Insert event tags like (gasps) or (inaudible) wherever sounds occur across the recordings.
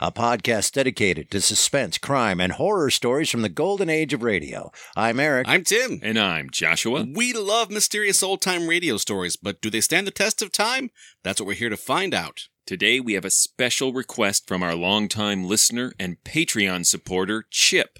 a podcast dedicated to suspense, crime, and horror stories from the golden age of radio. I'm Eric. I'm Tim. And I'm Joshua. We love mysterious old time radio stories, but do they stand the test of time? That's what we're here to find out. Today we have a special request from our longtime listener and Patreon supporter, Chip.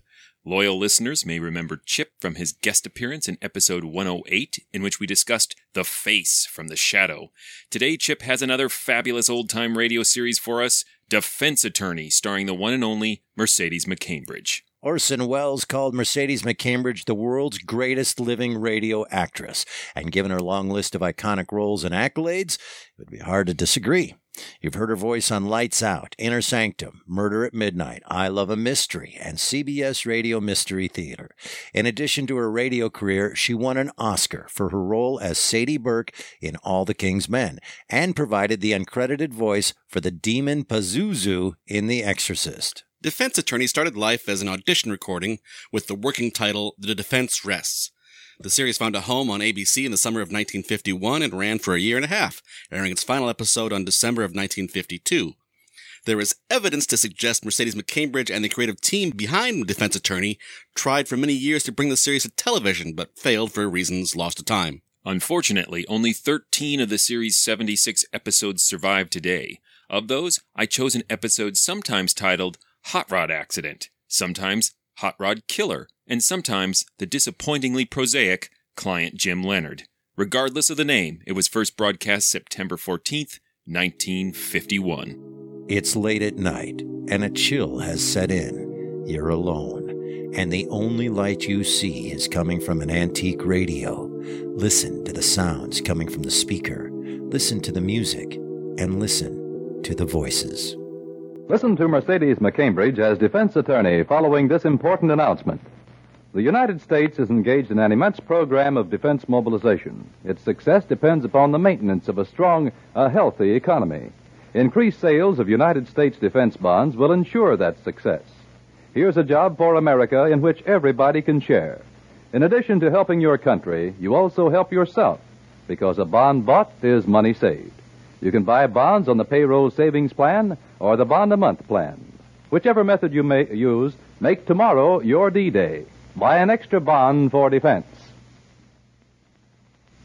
Loyal listeners may remember Chip from his guest appearance in episode 108, in which we discussed The Face from the Shadow. Today, Chip has another fabulous old time radio series for us Defense Attorney, starring the one and only Mercedes McCambridge. Orson Welles called Mercedes McCambridge the world's greatest living radio actress, and given her long list of iconic roles and accolades, it would be hard to disagree. You've heard her voice on Lights Out, Inner Sanctum, Murder at Midnight, I Love a Mystery, and CBS Radio Mystery Theater. In addition to her radio career, she won an Oscar for her role as Sadie Burke in All the King's Men, and provided the uncredited voice for the demon Pazuzu in The Exorcist. Defense Attorney started life as an audition recording with the working title The Defense Rests. The series found a home on ABC in the summer of 1951 and ran for a year and a half, airing its final episode on December of 1952. There is evidence to suggest Mercedes McCambridge and the creative team behind Defense Attorney tried for many years to bring the series to television, but failed for reasons lost to time. Unfortunately, only 13 of the series' 76 episodes survive today. Of those, I chose an episode sometimes titled Hot Rod Accident, sometimes Hot Rod Killer, and sometimes the disappointingly prosaic Client Jim Leonard. Regardless of the name, it was first broadcast September 14th, 1951. It's late at night, and a chill has set in. You're alone, and the only light you see is coming from an antique radio. Listen to the sounds coming from the speaker, listen to the music, and listen to the voices. Listen to Mercedes McCambridge as defense attorney following this important announcement. The United States is engaged in an immense program of defense mobilization. Its success depends upon the maintenance of a strong, a healthy economy. Increased sales of United States defense bonds will ensure that success. Here's a job for America in which everybody can share. In addition to helping your country, you also help yourself because a bond bought is money saved. You can buy bonds on the payroll savings plan or the bond a month plan. Whichever method you may use, make tomorrow your D Day. Buy an extra bond for defense.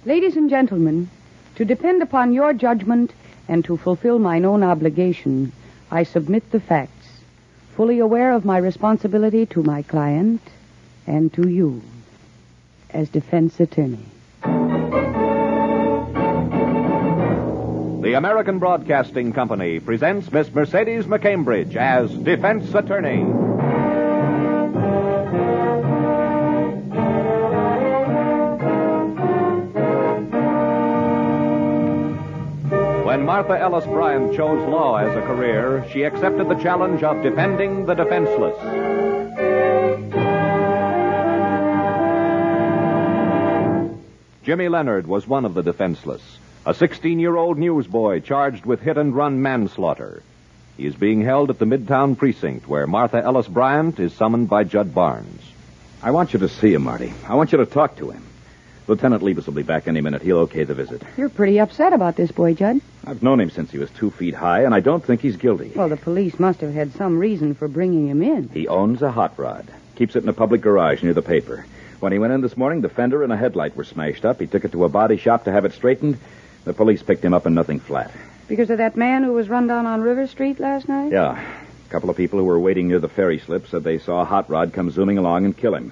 Ladies and gentlemen, to depend upon your judgment and to fulfill mine own obligation, I submit the facts, fully aware of my responsibility to my client and to you as defense attorney. The American Broadcasting Company presents Miss Mercedes McCambridge as defense attorney. When Martha Ellis Bryant chose law as a career, she accepted the challenge of defending the defenseless. Jimmy Leonard was one of the defenseless, a 16 year old newsboy charged with hit and run manslaughter. He is being held at the Midtown Precinct where Martha Ellis Bryant is summoned by Judd Barnes. I want you to see him, Marty. I want you to talk to him. Lieutenant Levis will be back any minute. He'll okay the visit. You're pretty upset about this boy, Judd. I've known him since he was two feet high, and I don't think he's guilty. Well, the police must have had some reason for bringing him in. He owns a hot rod. Keeps it in a public garage near the paper. When he went in this morning, the fender and a headlight were smashed up. He took it to a body shop to have it straightened. The police picked him up in nothing flat. Because of that man who was run down on River Street last night? Yeah. A couple of people who were waiting near the ferry slip said they saw a hot rod come zooming along and kill him.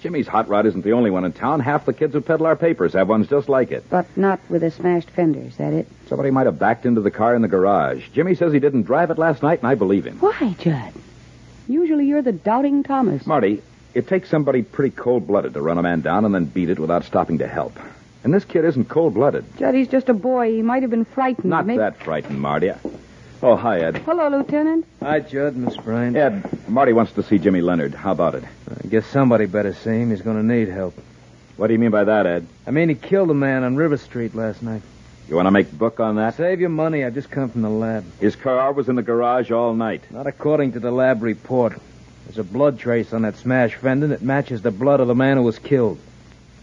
Jimmy's hot rod isn't the only one in town. Half the kids who peddle our papers have ones just like it. But not with a smashed fender, is that it? Somebody might have backed into the car in the garage. Jimmy says he didn't drive it last night, and I believe him. Why, Judd? Usually you're the doubting Thomas. Marty, it takes somebody pretty cold-blooded to run a man down and then beat it without stopping to help. And this kid isn't cold-blooded. Judd, he's just a boy. He might have been frightened. Not Maybe- that frightened, Marty. Oh, hi, Ed. Hello, Lieutenant. Hi, Judd, Miss Bryant. Ed, Marty wants to see Jimmy Leonard. How about it? I guess somebody better see him. He's going to need help. What do you mean by that, Ed? I mean, he killed a man on River Street last night. You want to make book on that? Save your money. I just come from the lab. His car was in the garage all night. Not according to the lab report. There's a blood trace on that smashed fender that matches the blood of the man who was killed.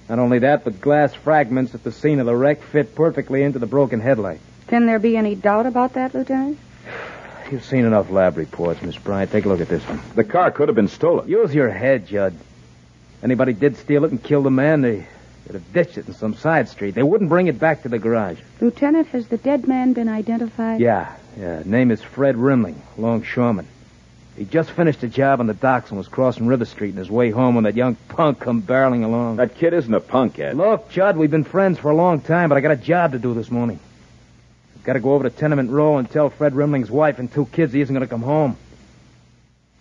Not only that, but glass fragments at the scene of the wreck fit perfectly into the broken headlight. Can there be any doubt about that, Lieutenant? (sighs) You've seen enough lab reports, Miss Bryant. Take a look at this one. The car could have been stolen. Use your head, Judd. Anybody did steal it and kill the man, they would have ditched it in some side street. They wouldn't bring it back to the garage. Lieutenant, has the dead man been identified? Yeah, yeah. Name is Fred Rimling, longshoreman. He just finished a job on the docks and was crossing River Street on his way home when that young punk come barreling along. That kid isn't a punk, Ed. Look, Judd, we've been friends for a long time, but I got a job to do this morning. I've got to go over to Tenement Row and tell Fred Rimling's wife and two kids he isn't going to come home.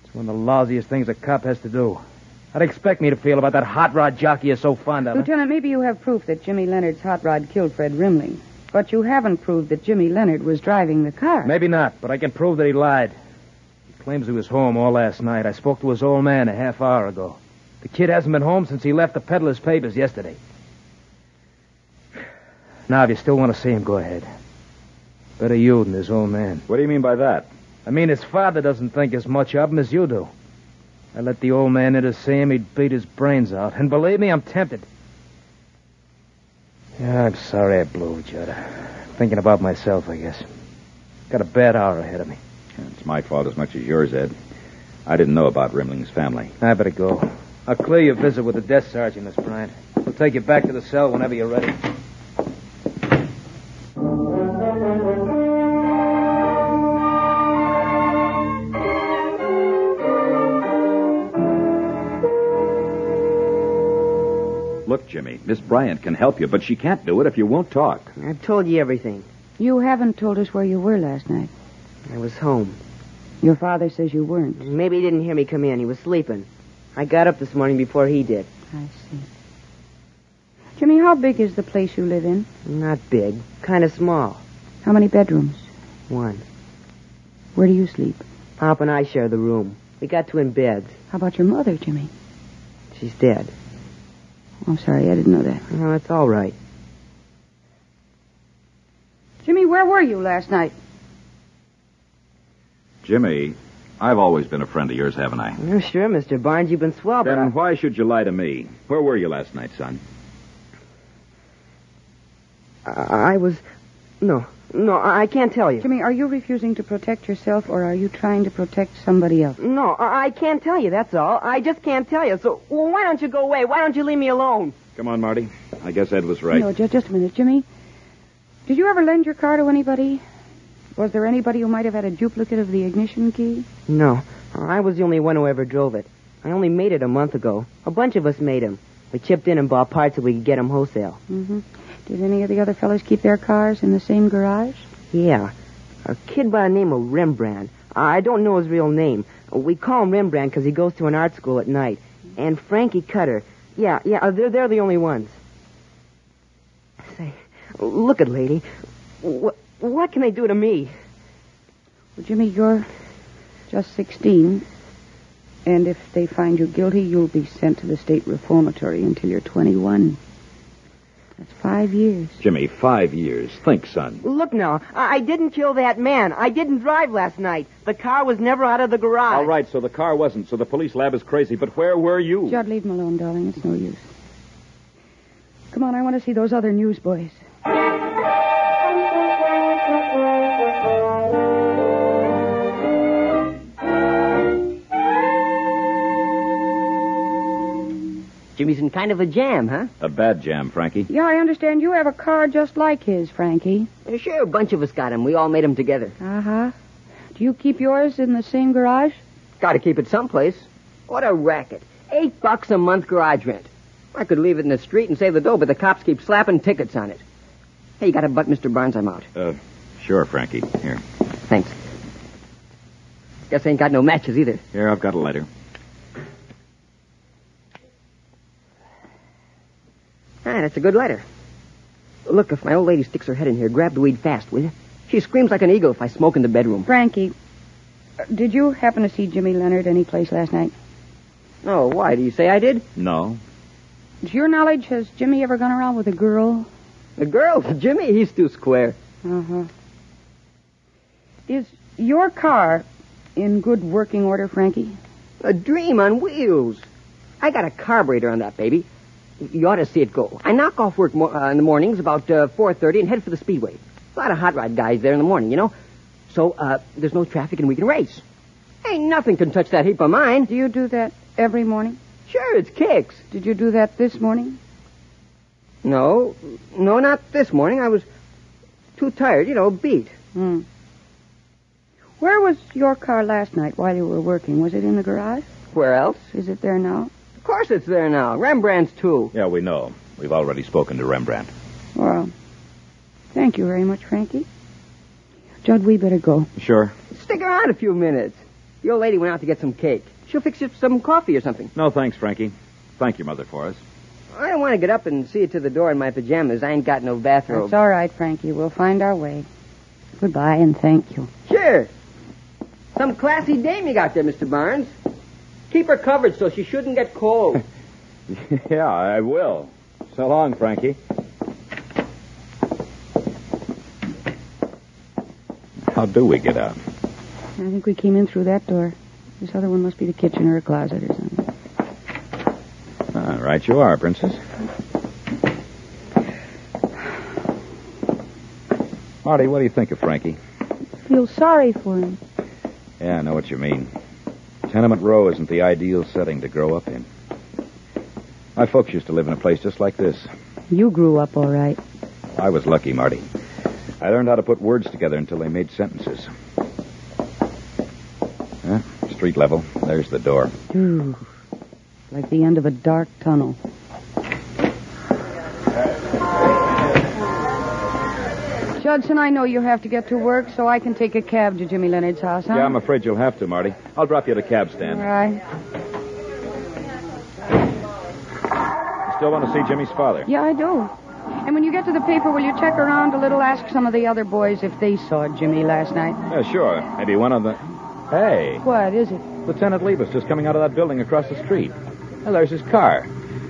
It's one of the lousiest things a cop has to do. How'd expect me to feel about that hot rod jockey you're so fond of? huh? Lieutenant, maybe you have proof that Jimmy Leonard's hot rod killed Fred Rimling. But you haven't proved that Jimmy Leonard was driving the car. Maybe not, but I can prove that he lied. Claims he was home all last night. I spoke to his old man a half hour ago. The kid hasn't been home since he left the peddler's papers yesterday. Now, if you still want to see him, go ahead. Better you than his old man. What do you mean by that? I mean, his father doesn't think as much of him as you do. I let the old man in to see him, he'd beat his brains out. And believe me, I'm tempted. Yeah, I'm sorry I blew, Judd. Thinking about myself, I guess. Got a bad hour ahead of me. It's my fault as much as yours, Ed. I didn't know about Rimling's family. I better go. I'll clear your visit with the desk sergeant, Miss Bryant. We'll take you back to the cell whenever you're ready. Look, Jimmy, Miss Bryant can help you, but she can't do it if you won't talk. I've told you everything. You haven't told us where you were last night. I was home. Your father says you weren't. Maybe he didn't hear me come in. He was sleeping. I got up this morning before he did. I see. Jimmy, how big is the place you live in? Not big. Kind of small. How many bedrooms? One. Where do you sleep? Pop and I share the room. We got twin beds. How about your mother, Jimmy? She's dead. Oh, I'm sorry, I didn't know that. No, it's all right. Jimmy, where were you last night? Jimmy, I've always been a friend of yours, haven't I? Oh, sure, Mr. Barnes, you've been swell, but Then I- why should you lie to me? Where were you last night, son? I, I was... No, no, I I can't tell you. Jimmy, are you refusing to protect yourself or are you trying to protect somebody else? No, I I can't tell you, that's all. I just can't tell you. So, well, why don't you go away? Why don't you leave me alone? Come on, Marty. I guess Ed was right. No, just, just a minute, Jimmy. Did you ever lend your car to anybody? Was there anybody who might have had a duplicate of the ignition key? No, I was the only one who ever drove it. I only made it a month ago. A bunch of us made 'em. We chipped in and bought parts so we could get 'em wholesale. Mm-hmm. Did any of the other fellows keep their cars in the same garage? Yeah. A kid by the name of Rembrandt. I don't know his real name. We call him Rembrandt because he goes to an art school at night. And Frankie Cutter. Yeah, yeah, uh, they're, they're the only ones. Say, look at lady. What, what can they do to me? Well, Jimmy, you're just 16. And if they find you guilty, you'll be sent to the state reformatory until you're 21. That's five years. Jimmy, five years. Think, son. Look now, I, I didn't kill that man. I didn't drive last night. The car was never out of the garage. All right, so the car wasn't, so the police lab is crazy, but where were you? Judd, leave him alone, darling. It's no use. Come on, I want to see those other newsboys. Jimmy's in kind of a jam, huh? A bad jam, Frankie. Yeah, I understand you have a car just like his, Frankie. Uh, Sure, a bunch of us got him. We all made him together. Uh huh. Do you keep yours in the same garage? Got to keep it someplace. What a racket. Eight bucks a month garage rent. I could leave it in the street and save the dough, but the cops keep slapping tickets on it. Hey, you got a butt, Mr. Barnes? I'm out. Uh, sure, Frankie. Here. Thanks. Guess I ain't got no matches either. Here, I've got a lighter. Ah, that's a good letter. Look, if my old lady sticks her head in here, grab the weed fast, will you? She screams like an eagle if I smoke in the bedroom. Frankie, uh, did you happen to see Jimmy Leonard any place last night? Oh, why? Do you say I did? No. To your knowledge, has Jimmy ever gone around with a girl? The girl? (laughs) Jimmy, he's too square. Uh-huh. Is your car in good working order, Frankie? A dream on wheels. I got a carburetor on that baby. You ought to see it go. I knock off work mo- uh, in the mornings about uh, 4.30 and head for the speedway. A lot of hot rod guys there in the morning, you know. So, uh, there's no traffic and we can race. Ain't nothing can touch that heap of mine. Do you do that every morning? Sure, it's kicks. Did you do that this morning? No, no, not this morning. I was too tired, you know, beat. Hmm. Where was your car last night while you were working? Was it in the garage? Where else? Is it there now? Of course it's there now. Rembrandt's too. Yeah, we know. We've already spoken to Rembrandt. Well, thank you very much, Frankie. Judd, we better go. Sure. Stick around a few minutes. The old lady went out to get some cake. She'll fix you some coffee or something. No, thanks, Frankie. Thank you, mother for us. I don't want to get up and see you to the door in my pajamas. I ain't got no bathrobe. It's all right, Frankie. We'll find our way. Goodbye and thank you. Sure. Some classy dame you got there, Mr. Barnes. Keep her covered so she shouldn't get cold. (laughs) yeah, I will. So long, Frankie. How do we get out? I think we came in through that door. This other one must be the kitchen or a closet or something. All right, you are, Princess. Marty, what do you think of Frankie? Feel sorry for him. Yeah, I know what you mean. Tenement row isn't the ideal setting to grow up in. My folks used to live in a place just like this. You grew up all right. I was lucky, Marty. I learned how to put words together until they made sentences. Huh? Street level. There's the door. Ooh, like the end of a dark tunnel. Judson, I know you have to get to work, so I can take a cab to Jimmy Leonard's house, huh? Yeah, I'm afraid you'll have to, Marty. I'll drop you at a cab All stand. right. Still want to see Jimmy's father? Yeah, I do. And when you get to the paper, will you check around a little? Ask some of the other boys if they saw Jimmy last night. Yeah, sure. Maybe one of the. Hey, What is it? Lieutenant Leibus just coming out of that building across the street. Well, there's his car.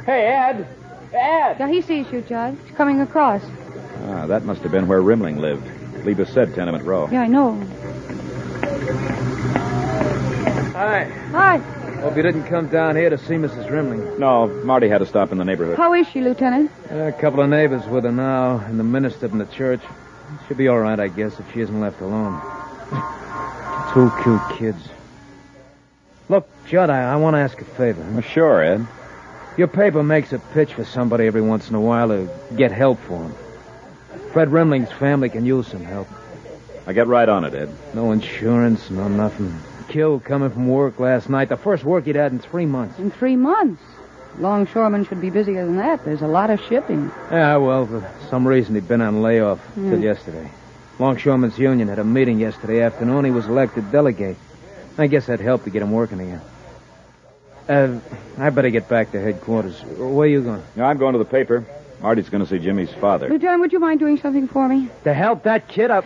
Hey, Ed! Ed! Yeah, he sees you, Judd. He's coming across. That must have been where Rimling lived. Leibus said Tenement Row. Yeah, I know. Hi. Hi. Hope you didn't come down here to see Mrs. Rimling. No, Marty had to stop in the neighborhood. How is she, Lieutenant? A couple of neighbors with her now, and the minister from the church. She'll be all right, I guess, if she isn't left alone. (laughs) Two cute kids. Look, Judd, I, I want to ask a favor. Well, sure, Ed. Your paper makes a pitch for somebody every once in a while to get help for him. Fred Rimling's family can use some help. I get right on it, Ed. No insurance, no nothing. Killed coming from work last night. The first work he'd had in three months. In three months. Longshoremen should be busier than that. There's a lot of shipping. Yeah, well, for some reason he'd been on layoff Hmm. till yesterday. Longshoremen's Union had a meeting yesterday afternoon. He was elected delegate. I guess that helped to get him working again. Uh, I better get back to headquarters. Where are you going? Now, I'm going to the paper. Marty's going to see Jimmy's father. Lieutenant, would you mind doing something for me? To help that kid up.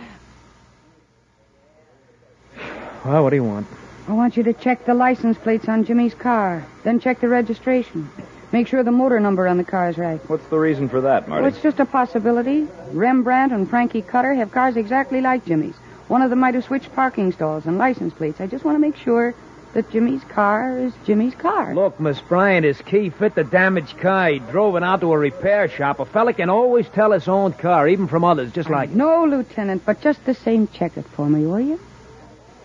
Well, what do you want? I want you to check the license plates on Jimmy's car. Then check the registration. Make sure the motor number on the car is right. What's the reason for that, Marty? Well, it's just a possibility. Rembrandt and Frankie Cutter have cars exactly like Jimmy's. One of them might have switched parking stalls and license plates. I just want to make sure that Jimmy's car is Jimmy's car. Look, Miss Bryant, his key fit the damaged car. He drove it out to a repair shop. A fella can always tell his own car, even from others, just like... No, Lieutenant, but just the same, check it for me, will you?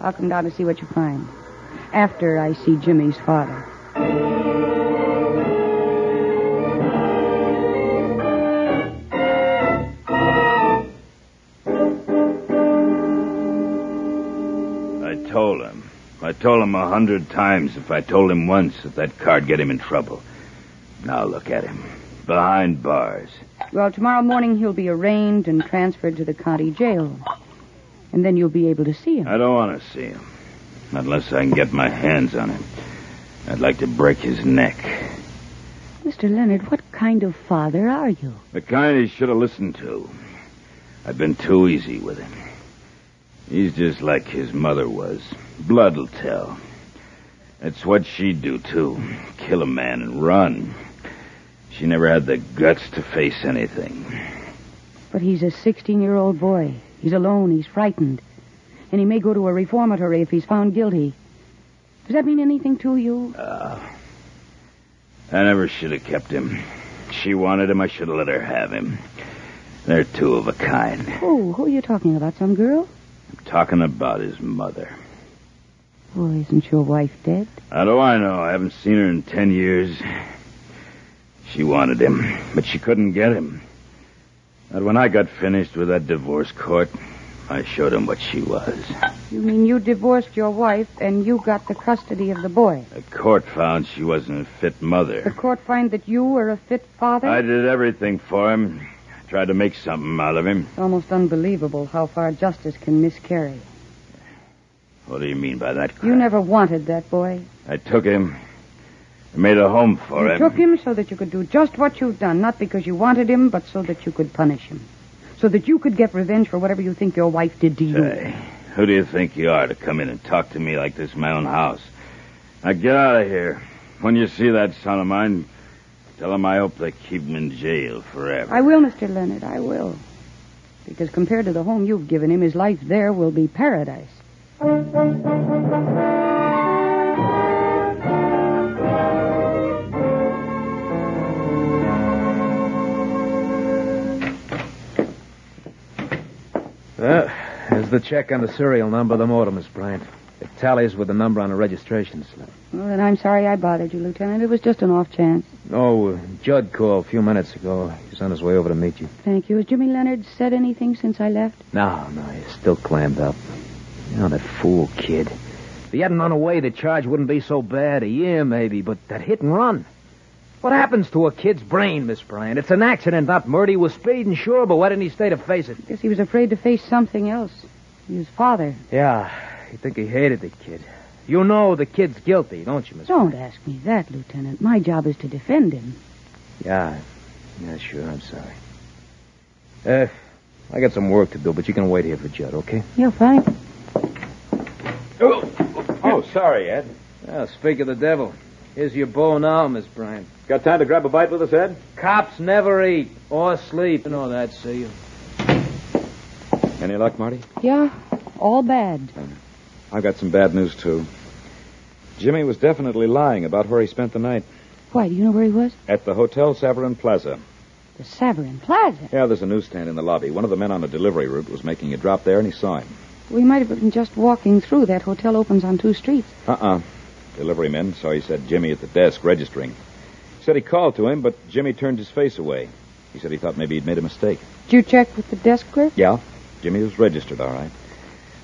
I'll come down to see what you find. After I see Jimmy's father. I told him. I told him a hundred times if I told him once that that card get him in trouble. Now look at him. Behind bars. Well, tomorrow morning he'll be arraigned and transferred to the county jail. And then you'll be able to see him. I don't want to see him. Unless I can get my hands on him. I'd like to break his neck. Mr. Leonard, what kind of father are you? The kind he should have listened to. I've been too easy with him. He's just like his mother was. Blood'll tell. That's what she'd do, too. Kill a man and run. She never had the guts to face anything. But he's a 16 year old boy. He's alone. He's frightened. And he may go to a reformatory if he's found guilty. Does that mean anything to you? Uh, I never should have kept him. She wanted him, I should have let her have him. They're two of a kind. Who? Who are you talking about? Some girl? I'm talking about his mother. Oh, isn't your wife dead? How do I know? I haven't seen her in ten years. She wanted him, but she couldn't get him. But when I got finished with that divorce court, I showed him what she was. You mean you divorced your wife and you got the custody of the boy? The court found she wasn't a fit mother. The court found that you were a fit father? I did everything for him. Tried to make something out of him. It's almost unbelievable how far justice can miscarry. What do you mean by that? You never wanted that boy. I took him. I made a home for you him. took him so that you could do just what you've done, not because you wanted him, but so that you could punish him. So that you could get revenge for whatever you think your wife did to you. Say, who do you think you are to come in and talk to me like this in my own house? Now get out of here. When you see that son of mine, tell him I hope they keep him in jail forever. I will, Mr. Leonard, I will. Because compared to the home you've given him, his life there will be paradise. Uh, there's the check on the serial number of the motor, Miss Bryant. It tallies with the number on the registration slip. Well, then I'm sorry I bothered you, Lieutenant. It was just an off chance. Oh, uh, Judd called a few minutes ago. He's on his way over to meet you. Thank you. Has Jimmy Leonard said anything since I left? No, no, he's still clammed up. You know, that fool kid. If he hadn't run away, the charge wouldn't be so bad. A year, maybe, but that hit and run. What happens to a kid's brain, Miss Bryant? It's an accident, not murder. He was speeding, sure, but why didn't he stay to face it? Guess he was afraid to face something else. His father. Yeah, you think he hated the kid. You know the kid's guilty, don't you, Miss Don't ask me that, Lieutenant. My job is to defend him. Yeah, yeah, sure, I'm sorry. Uh, I got some work to do, but you can wait here for Judd, okay? You're fine. Oh, oh sorry, Ed. Well, speak of the devil. Here's your bow now, Miss Bryant. Got time to grab a bite with us, Ed? Cops never eat or sleep. You know that, see you. Any luck, Marty? Yeah, all bad. I've got some bad news, too. Jimmy was definitely lying about where he spent the night. Why, do you know where he was? At the Hotel Savarin Plaza. The Savarin Plaza. Yeah, there's a newsstand in the lobby. One of the men on a delivery route was making a drop there, and he saw him. We might have been just walking through. That hotel opens on two streets. Uh-uh. Delivery men saw he said Jimmy at the desk registering. Said he called to him, but Jimmy turned his face away. He said he thought maybe he'd made a mistake. Did you check with the desk clerk? Yeah, Jimmy was registered, all right.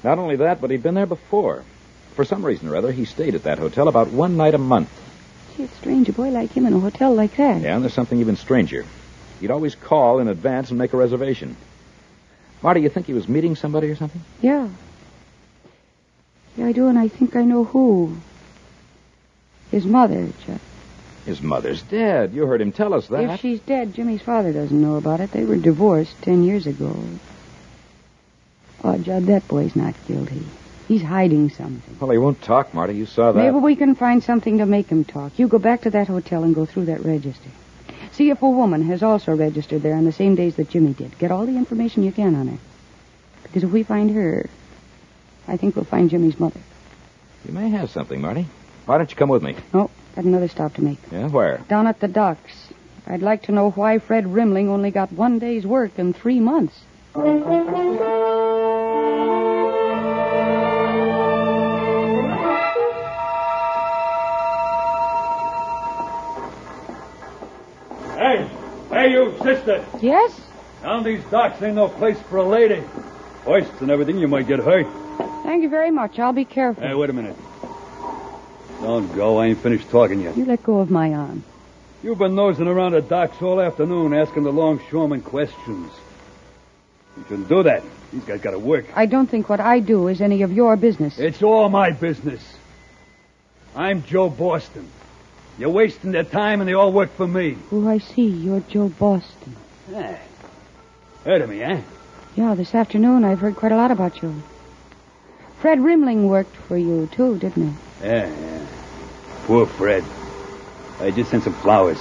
Not only that, but he'd been there before. For some reason or other, he stayed at that hotel about one night a month. Gee, it's strange a boy like him in a hotel like that. Yeah, and there's something even stranger. He'd always call in advance and make a reservation. Marty, you think he was meeting somebody or something? Yeah. Yeah, I do, and I think I know who. His mother, Chuck. His mother's dead. You heard him tell us that. If she's dead, Jimmy's father doesn't know about it. They were divorced ten years ago. Oh, Judd, that boy's not guilty. He's hiding something. Well, he won't talk, Marty. You saw that. Maybe we can find something to make him talk. You go back to that hotel and go through that register. See if a woman has also registered there on the same days that Jimmy did. Get all the information you can on her. Because if we find her, I think we'll find Jimmy's mother. You may have something, Marty. Why don't you come with me? Oh, got another stop to make. Yeah, where? Down at the docks. I'd like to know why Fred Rimling only got one day's work in three months. Sister. Yes? Down these docks ain't no place for a lady. Hoists and everything, you might get hurt. Thank you very much. I'll be careful. Hey, wait a minute. Don't go. I ain't finished talking yet. You let go of my arm. You've been nosing around the docks all afternoon asking the longshoremen questions. You shouldn't do that. These guys gotta work. I don't think what I do is any of your business. It's all my business. I'm Joe Boston. You're wasting their time and they all work for me. Oh, I see. You're Joe Boston. Hey. Heard of me, eh? Yeah, this afternoon I've heard quite a lot about you. Fred Rimling worked for you, too, didn't he? Yeah, yeah. Poor Fred. I just sent some flowers.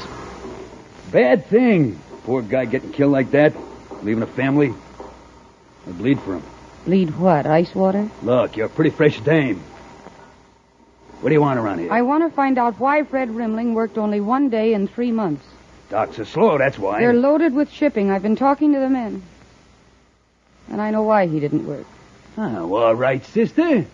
Bad thing. Poor guy getting killed like that, leaving a family. I bleed for him. Bleed what? Ice water? Look, you're a pretty fresh dame. What do you want around here? I want to find out why Fred Rimling worked only one day in three months. Docks are slow, that's why. They're loaded with shipping. I've been talking to the men. And I know why he didn't work. Oh, all right, sister.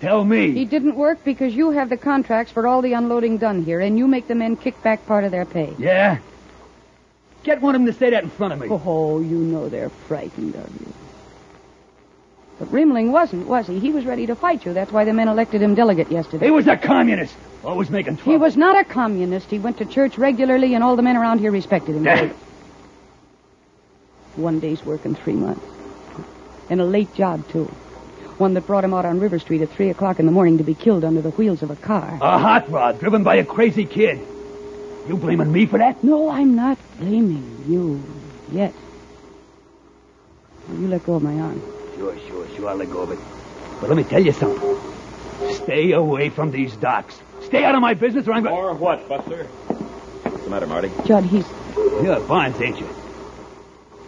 Tell me. He didn't work because you have the contracts for all the unloading done here, and you make the men kick back part of their pay. Yeah? Get one of them to say that in front of me. Oh, you know they're frightened of you. But Rimling wasn't, was he? He was ready to fight you. That's why the men elected him delegate yesterday. He was a communist. Always making trouble. He was not a communist. He went to church regularly, and all the men around here respected him. Damn. One day's work in three months. And a late job, too. One that brought him out on River Street at 3 o'clock in the morning to be killed under the wheels of a car. A hot rod driven by a crazy kid. You blaming me for that? No, I'm not blaming you yet. You let go of my arm. Sure, sure, sure, I'll let go of it. But let me tell you something. Stay away from these docks. Stay out of my business or I'm going... To. Or what, Buster? What's the matter, Marty? Judd, he's... You're a Barnes, ain't you?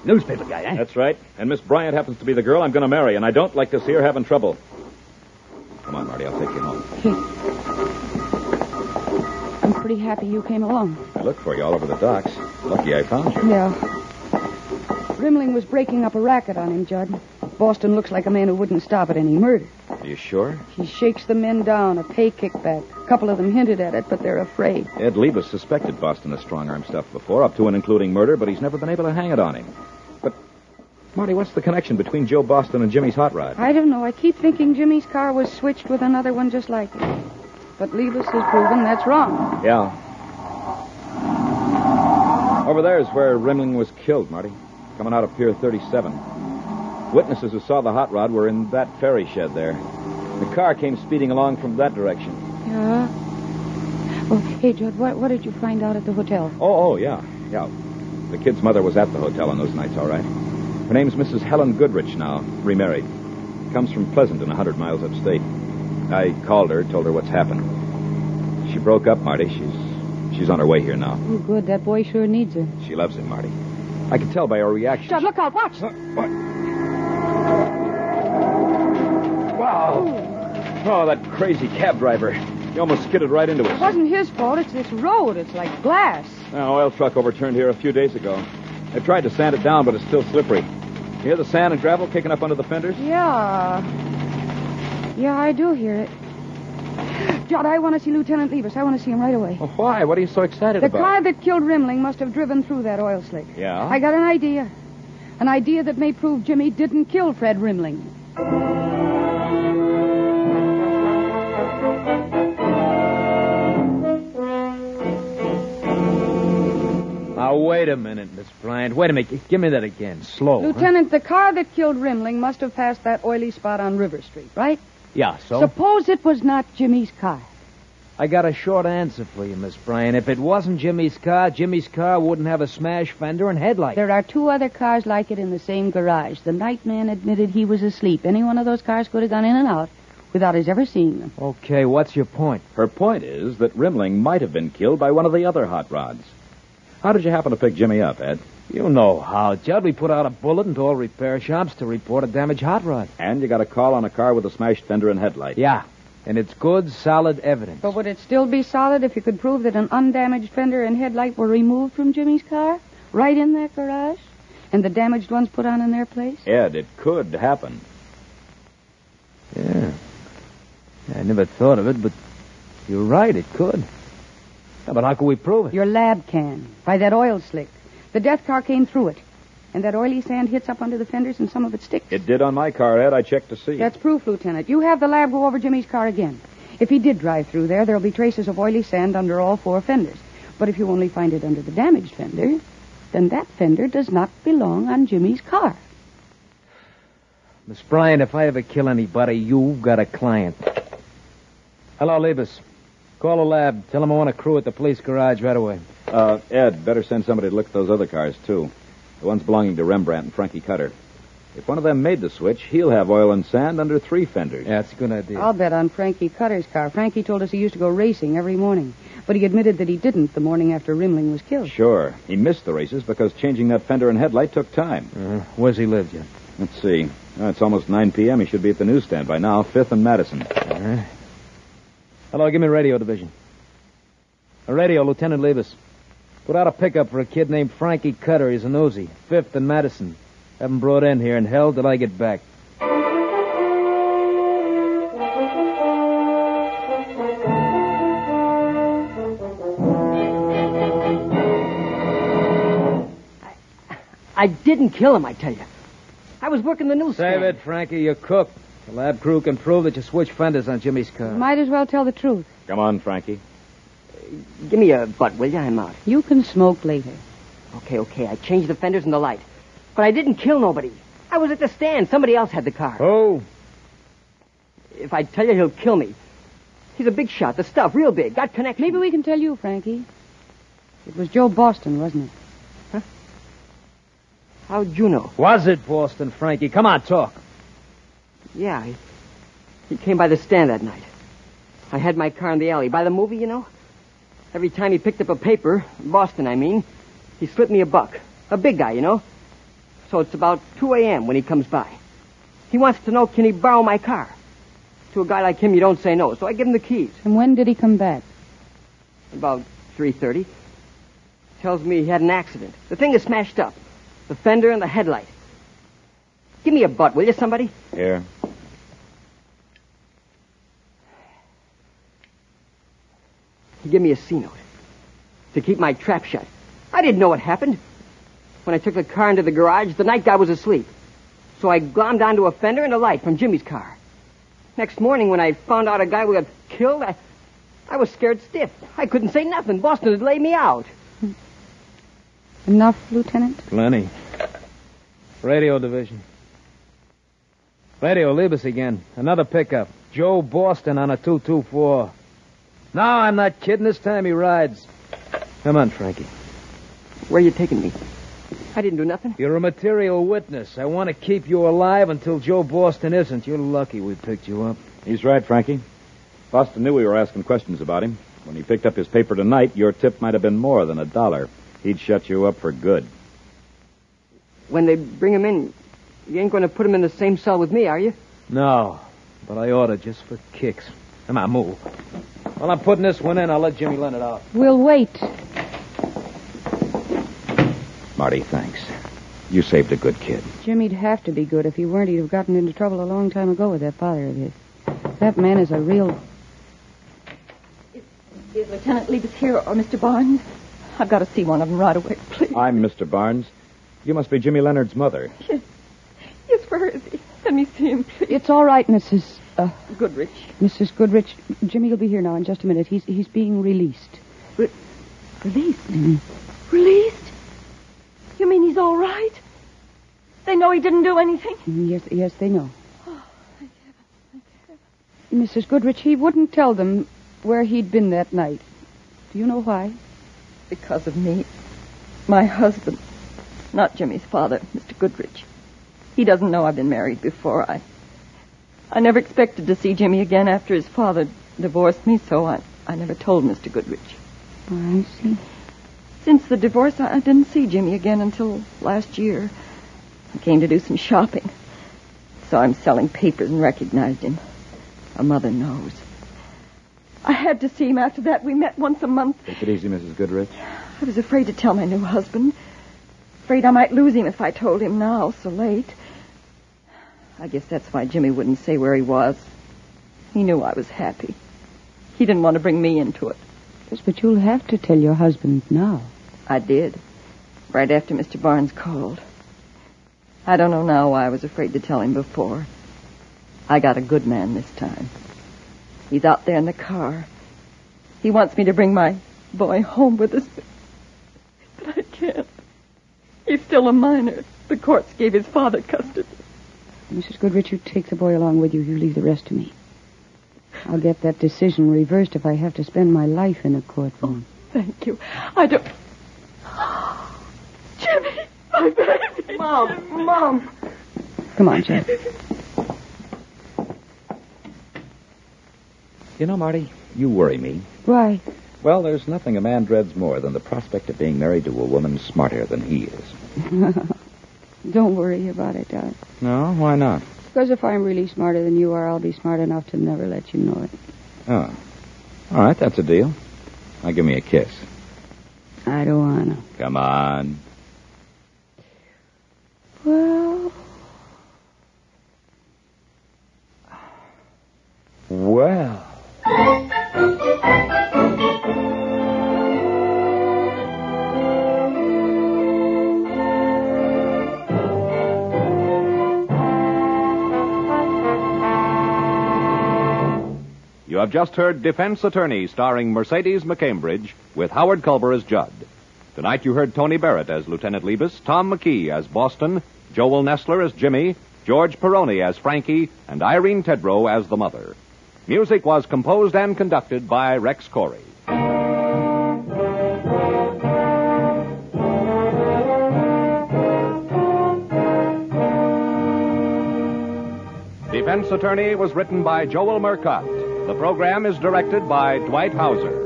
Newspaper guy, eh? That's right. And Miss Bryant happens to be the girl I'm going to marry, and I don't like to see her having trouble. Come on, Marty, I'll take you home. I'm pretty happy you came along. I looked for you all over the docks. Lucky I found you. Yeah. Rimling was breaking up a racket on him, Judd. Boston looks like a man who wouldn't stop at any murder. Are you sure? He shakes the men down, a pay kickback. A couple of them hinted at it, but they're afraid. Ed Leibus suspected Boston of strong arm stuff before, up to and including murder, but he's never been able to hang it on him. But, Marty, what's the connection between Joe Boston and Jimmy's hot rod? I don't know. I keep thinking Jimmy's car was switched with another one just like it. But Leibus has proven that's wrong. Yeah. Over there is where Rimling was killed, Marty. Coming out of Pier 37. Witnesses who saw the hot rod were in that ferry shed there. The car came speeding along from that direction. Yeah. Oh, hey, Judd, what, what did you find out at the hotel? Oh, oh, yeah, yeah. The kid's mother was at the hotel on those nights, all right. Her name's Mrs. Helen Goodrich now, remarried. Comes from Pleasanton, a hundred miles upstate. I called her, told her what's happened. She broke up, Marty. She's she's on her way here now. Oh, good. That boy sure needs her. She loves him, Marty. I can tell by her reaction. Judd, look out. Watch. What? Wow. Oh, that crazy cab driver. He almost skidded right into us. It wasn't his fault. It's this road. It's like glass. An oil truck overturned here a few days ago. I tried to sand it down, but it's still slippery. You hear the sand and gravel kicking up under the fenders? Yeah. Yeah, I do hear it. Judd, I want to see Lieutenant Levis. I want to see him right away. Well, why? What are you so excited The about? The car that killed Rimling must have driven through that oil slick. Yeah? I got an idea. An idea that may prove Jimmy didn't kill Fred Rimling. Wait a minute, Miss Bryant. Wait a minute. Give me that again. Slow. huh? Lieutenant, the car that killed Rimling must have passed that oily spot on River Street, right? Yeah, so? Suppose it was not Jimmy's car. I got a short answer for you, Miss Bryant. If it wasn't Jimmy's car, Jimmy's car wouldn't have a smashed fender and headlight. There are two other cars like it in the same garage. The night man admitted he was asleep. Any one of those cars could have gone in and out without his ever seeing them. Okay, what's your point? Her point is that Rimling might have been killed by one of the other hot rods. How did you happen to pick Jimmy up, Ed? You know how, Judd. We put out a bulletin to all repair shops to report a damaged hot rod. And you got a call on a car with a smashed fender and headlight. Yeah, and it's good, solid evidence. But would it still be solid if you could prove that an undamaged fender and headlight were removed from Jimmy's car? Right in that garage? And the damaged ones put on in their place? Ed, it could happen. Yeah. I never thought of it, but you're right, it could. Yeah, but how can we prove it? Your lab can. By that oil slick. The death car came through it. And that oily sand hits up under the fenders and some of it sticks. It did on my car, Ed. I checked to see. That's proof, Lieutenant. You have the lab go over Jimmy's car again. If he did drive through there, there'll be traces of oily sand under all four fenders. But if you only find it under the damaged fender, then that fender does not belong on Jimmy's car. Miss Bryant, if I ever kill anybody, you've got a client. Hello, Leibus. Call a lab. Tell them I want a crew at the police garage right away. Uh, Ed, better send somebody to look at those other cars, too. The ones belonging to Rembrandt and Frankie Cutter. If one of them made the switch, he'll have oil and sand under three fenders. Yeah, it's a good idea. I'll bet on Frankie Cutter's car. Frankie told us he used to go racing every morning, but he admitted that he didn't the morning after Rimling was killed. Sure. He missed the races because changing that fender and headlight took time. Uh, where's he lived Jim? Let's see. Oh, it's almost 9 p.m. He should be at the newsstand by now, 5th and Madison. All right. Hello, give me radio division. A radio, Lieutenant Levis. Put out a pickup for a kid named Frankie Cutter. He's a nosy. Fifth and Madison. Have him brought in here and held till I get back. I didn't kill him, I tell you. I was working the newsstand. Save it, Frankie. You're cooked. The lab crew can prove that you switched fenders on Jimmy's car. Might as well tell the truth. Come on, Frankie. Uh, give me a butt, will you? I'm out. You can smoke later. Okay, okay. I changed the fenders and the light. But I didn't kill nobody. I was at the stand. Somebody else had the car. Oh. If I tell you, he'll kill me. He's a big shot. The stuff, real big. Got connection. Maybe we can tell you, Frankie. It was Joe Boston, wasn't it? Huh? How'd you know? Was it Boston, Frankie? Come on, talk. Yeah, he, he came by the stand that night. I had my car in the alley. By the movie, you know? Every time he picked up a paper, Boston, I mean, he slipped me a buck. A big guy, you know? So it's about 2 a.m. when he comes by. He wants to know, can he borrow my car? To a guy like him, you don't say no. So I give him the keys. And when did he come back? About 3.30. Tells me he had an accident. The thing is smashed up. The fender and the headlight. Give me a butt, will you, somebody? Here. He gave me a C note. To keep my trap shut. I didn't know what happened. When I took the car into the garage, the night guy was asleep. So I glommed onto a fender and a light from Jimmy's car. Next morning, when I found out a guy was killed, I, I was scared stiff. I couldn't say nothing. Boston had laid me out. Enough, Lieutenant? Plenty. Radio division. Radio, leave us again. Another pickup. Joe Boston on a 224. No, I'm not kidding. This time he rides. Come on, Frankie. Where are you taking me? I didn't do nothing. You're a material witness. I want to keep you alive until Joe Boston isn't. You're lucky we picked you up. He's right, Frankie. Boston knew we were asking questions about him. When he picked up his paper tonight, your tip might have been more than a dollar. He'd shut you up for good. When they bring him in, you ain't going to put him in the same cell with me, are you? No, but I ought to just for kicks. Come on, move. While I'm putting this one in, I'll let Jimmy Leonard out. We'll wait. Marty, thanks. You saved a good kid. Jimmy'd have to be good. If he weren't, he'd have gotten into trouble a long time ago with that father of his. That man is a real. Is Lieutenant Levis here or Mr. Barnes? I've got to see one of them right away, please. I'm Mr. Barnes. You must be Jimmy Leonard's mother. Yes. Yes, where is he? Let me see him, please. It's all right, Mrs. Uh, Goodrich. Mrs. Goodrich. Jimmy will be here now in just a minute. He's he's being released. Re- Released? Mhm. Released? You mean he's all right? They know he didn't do anything? Yes, yes, they know. Oh, thank heaven, thank heaven. Mrs. Goodrich, he wouldn't tell them where he'd been that night. Do you know why? Because of me. My husband. Not Jimmy's father, Mr. Goodrich. He doesn't know I've been married before. I I never expected to see Jimmy again after his father divorced me, so I, I never told Mr. Goodrich. Oh, I see. Since the divorce, I, I didn't see Jimmy again until last year. I came to do some shopping. Saw him selling papers and recognized him. A mother knows. I had to see him after that. We met once a month. Take it easy, Mrs. Goodrich. I was afraid to tell my new husband. Afraid I might lose him if I told him now, so late. I guess that's why Jimmy wouldn't say where he was. He knew I was happy. He didn't want to bring me into it. Yes, but you'll have to tell your husband now. I did. Right after Mr. Barnes called. I don't know now why I was afraid to tell him before. I got a good man this time. He's out there in the car. He wants me to bring my boy home with us. But I can't. He's still a minor. The courts gave his father custody. Mrs. Goodrich, you take the boy along with you. You leave the rest to me. I'll get that decision reversed if I have to spend my life in a courtroom. Oh, thank you. I don't. (gasps) Jimmy, my baby. Mom, Mom. Come on, Chip. You know, Marty, you worry me. Why? Well, there's nothing a man dreads more than the prospect of being married to a woman smarter than he is. (laughs) Don't worry about it, Doc. No, why not? Because if I'm really smarter than you are, I'll be smart enough to never let you know it. Oh. All right, that's a deal. Now give me a kiss. I don't wanna. Come on. Well, Well. Have just heard Defense Attorney starring Mercedes McCambridge with Howard Culver as Judd. Tonight you heard Tony Barrett as Lieutenant Lebus, Tom McKee as Boston, Joel Nestler as Jimmy, George Peroni as Frankie, and Irene Tedrow as the mother. Music was composed and conducted by Rex Khoury. Defense Attorney was written by Joel Murcott. The program is directed by Dwight Hauser.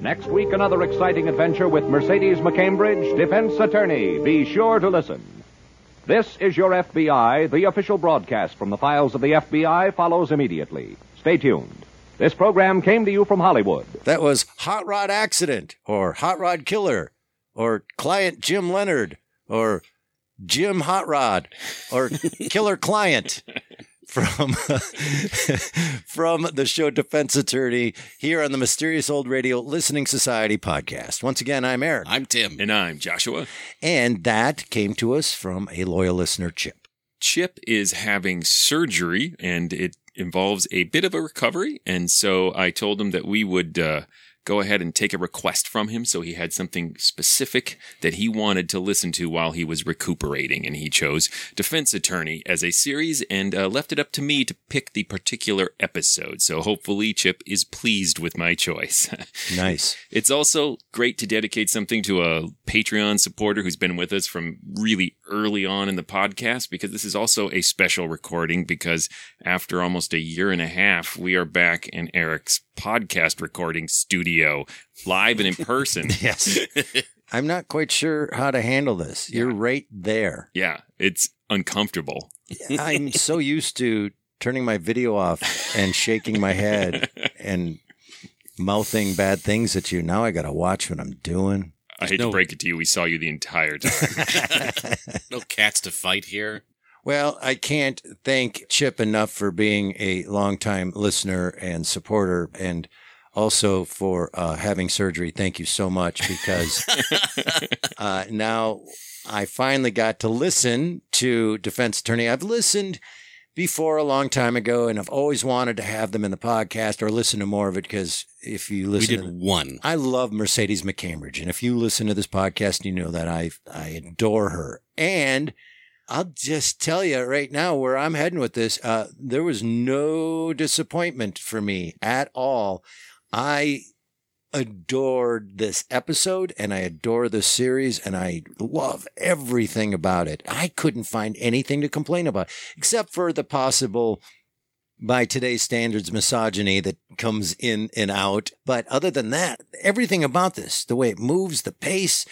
Next week, another exciting adventure with Mercedes McCambridge, Defense Attorney. Be sure to listen. This is your FBI. The official broadcast from the files of the FBI follows immediately. Stay tuned. This program came to you from Hollywood. That was Hot Rod Accident, or Hot Rod Killer, or Client Jim Leonard, or Jim Hot Rod, or (laughs) Killer Client from (laughs) from the show Defense Attorney here on the Mysterious Old Radio Listening Society podcast. Once again, I'm Eric. I'm Tim. And I'm Joshua. And that came to us from a loyal listener, Chip. Chip is having surgery and it involves a bit of a recovery. And so I told him that we would uh, go ahead and take a request from him. So he had something specific that he wanted to listen to while he was recuperating. And he chose Defense Attorney as a series and uh, left it up to me to pick the particular episode. So hopefully Chip is pleased with my choice. (laughs) Nice. It's also great to dedicate something to a Patreon supporter who's been with us from really early on in the podcast because this is also a special recording because after almost a year and a half, we are back in Eric's podcast recording studio live and in person. (laughs) yes. (laughs) I'm not quite sure how to handle this. You're right there. Yeah, it's uncomfortable. I'm (laughs) so used to turning my video off and shaking my head and mouthing bad things at you. Now I got to watch what I'm doing. I hate no- to break it to you. We saw you the entire time. (laughs) (laughs) no cats to fight here. Well, I can't thank Chip enough for being a longtime listener and supporter and also for uh, having surgery. Thank you so much because (laughs) uh, now I finally got to listen to Defense Attorney. I've listened before a long time ago, and I've always wanted to have them in the podcast or listen to more of it because if you listen, We did to, one. I love Mercedes McCambridge, and if you listen to this podcast, you know that I I adore her. And I'll just tell you right now where I'm heading with this. Uh, there was no disappointment for me at all. I adored this episode and I adore this series and I love everything about it. I couldn't find anything to complain about except for the possible by today's standards misogyny that comes in and out. But other than that, everything about this, the way it moves, the pace,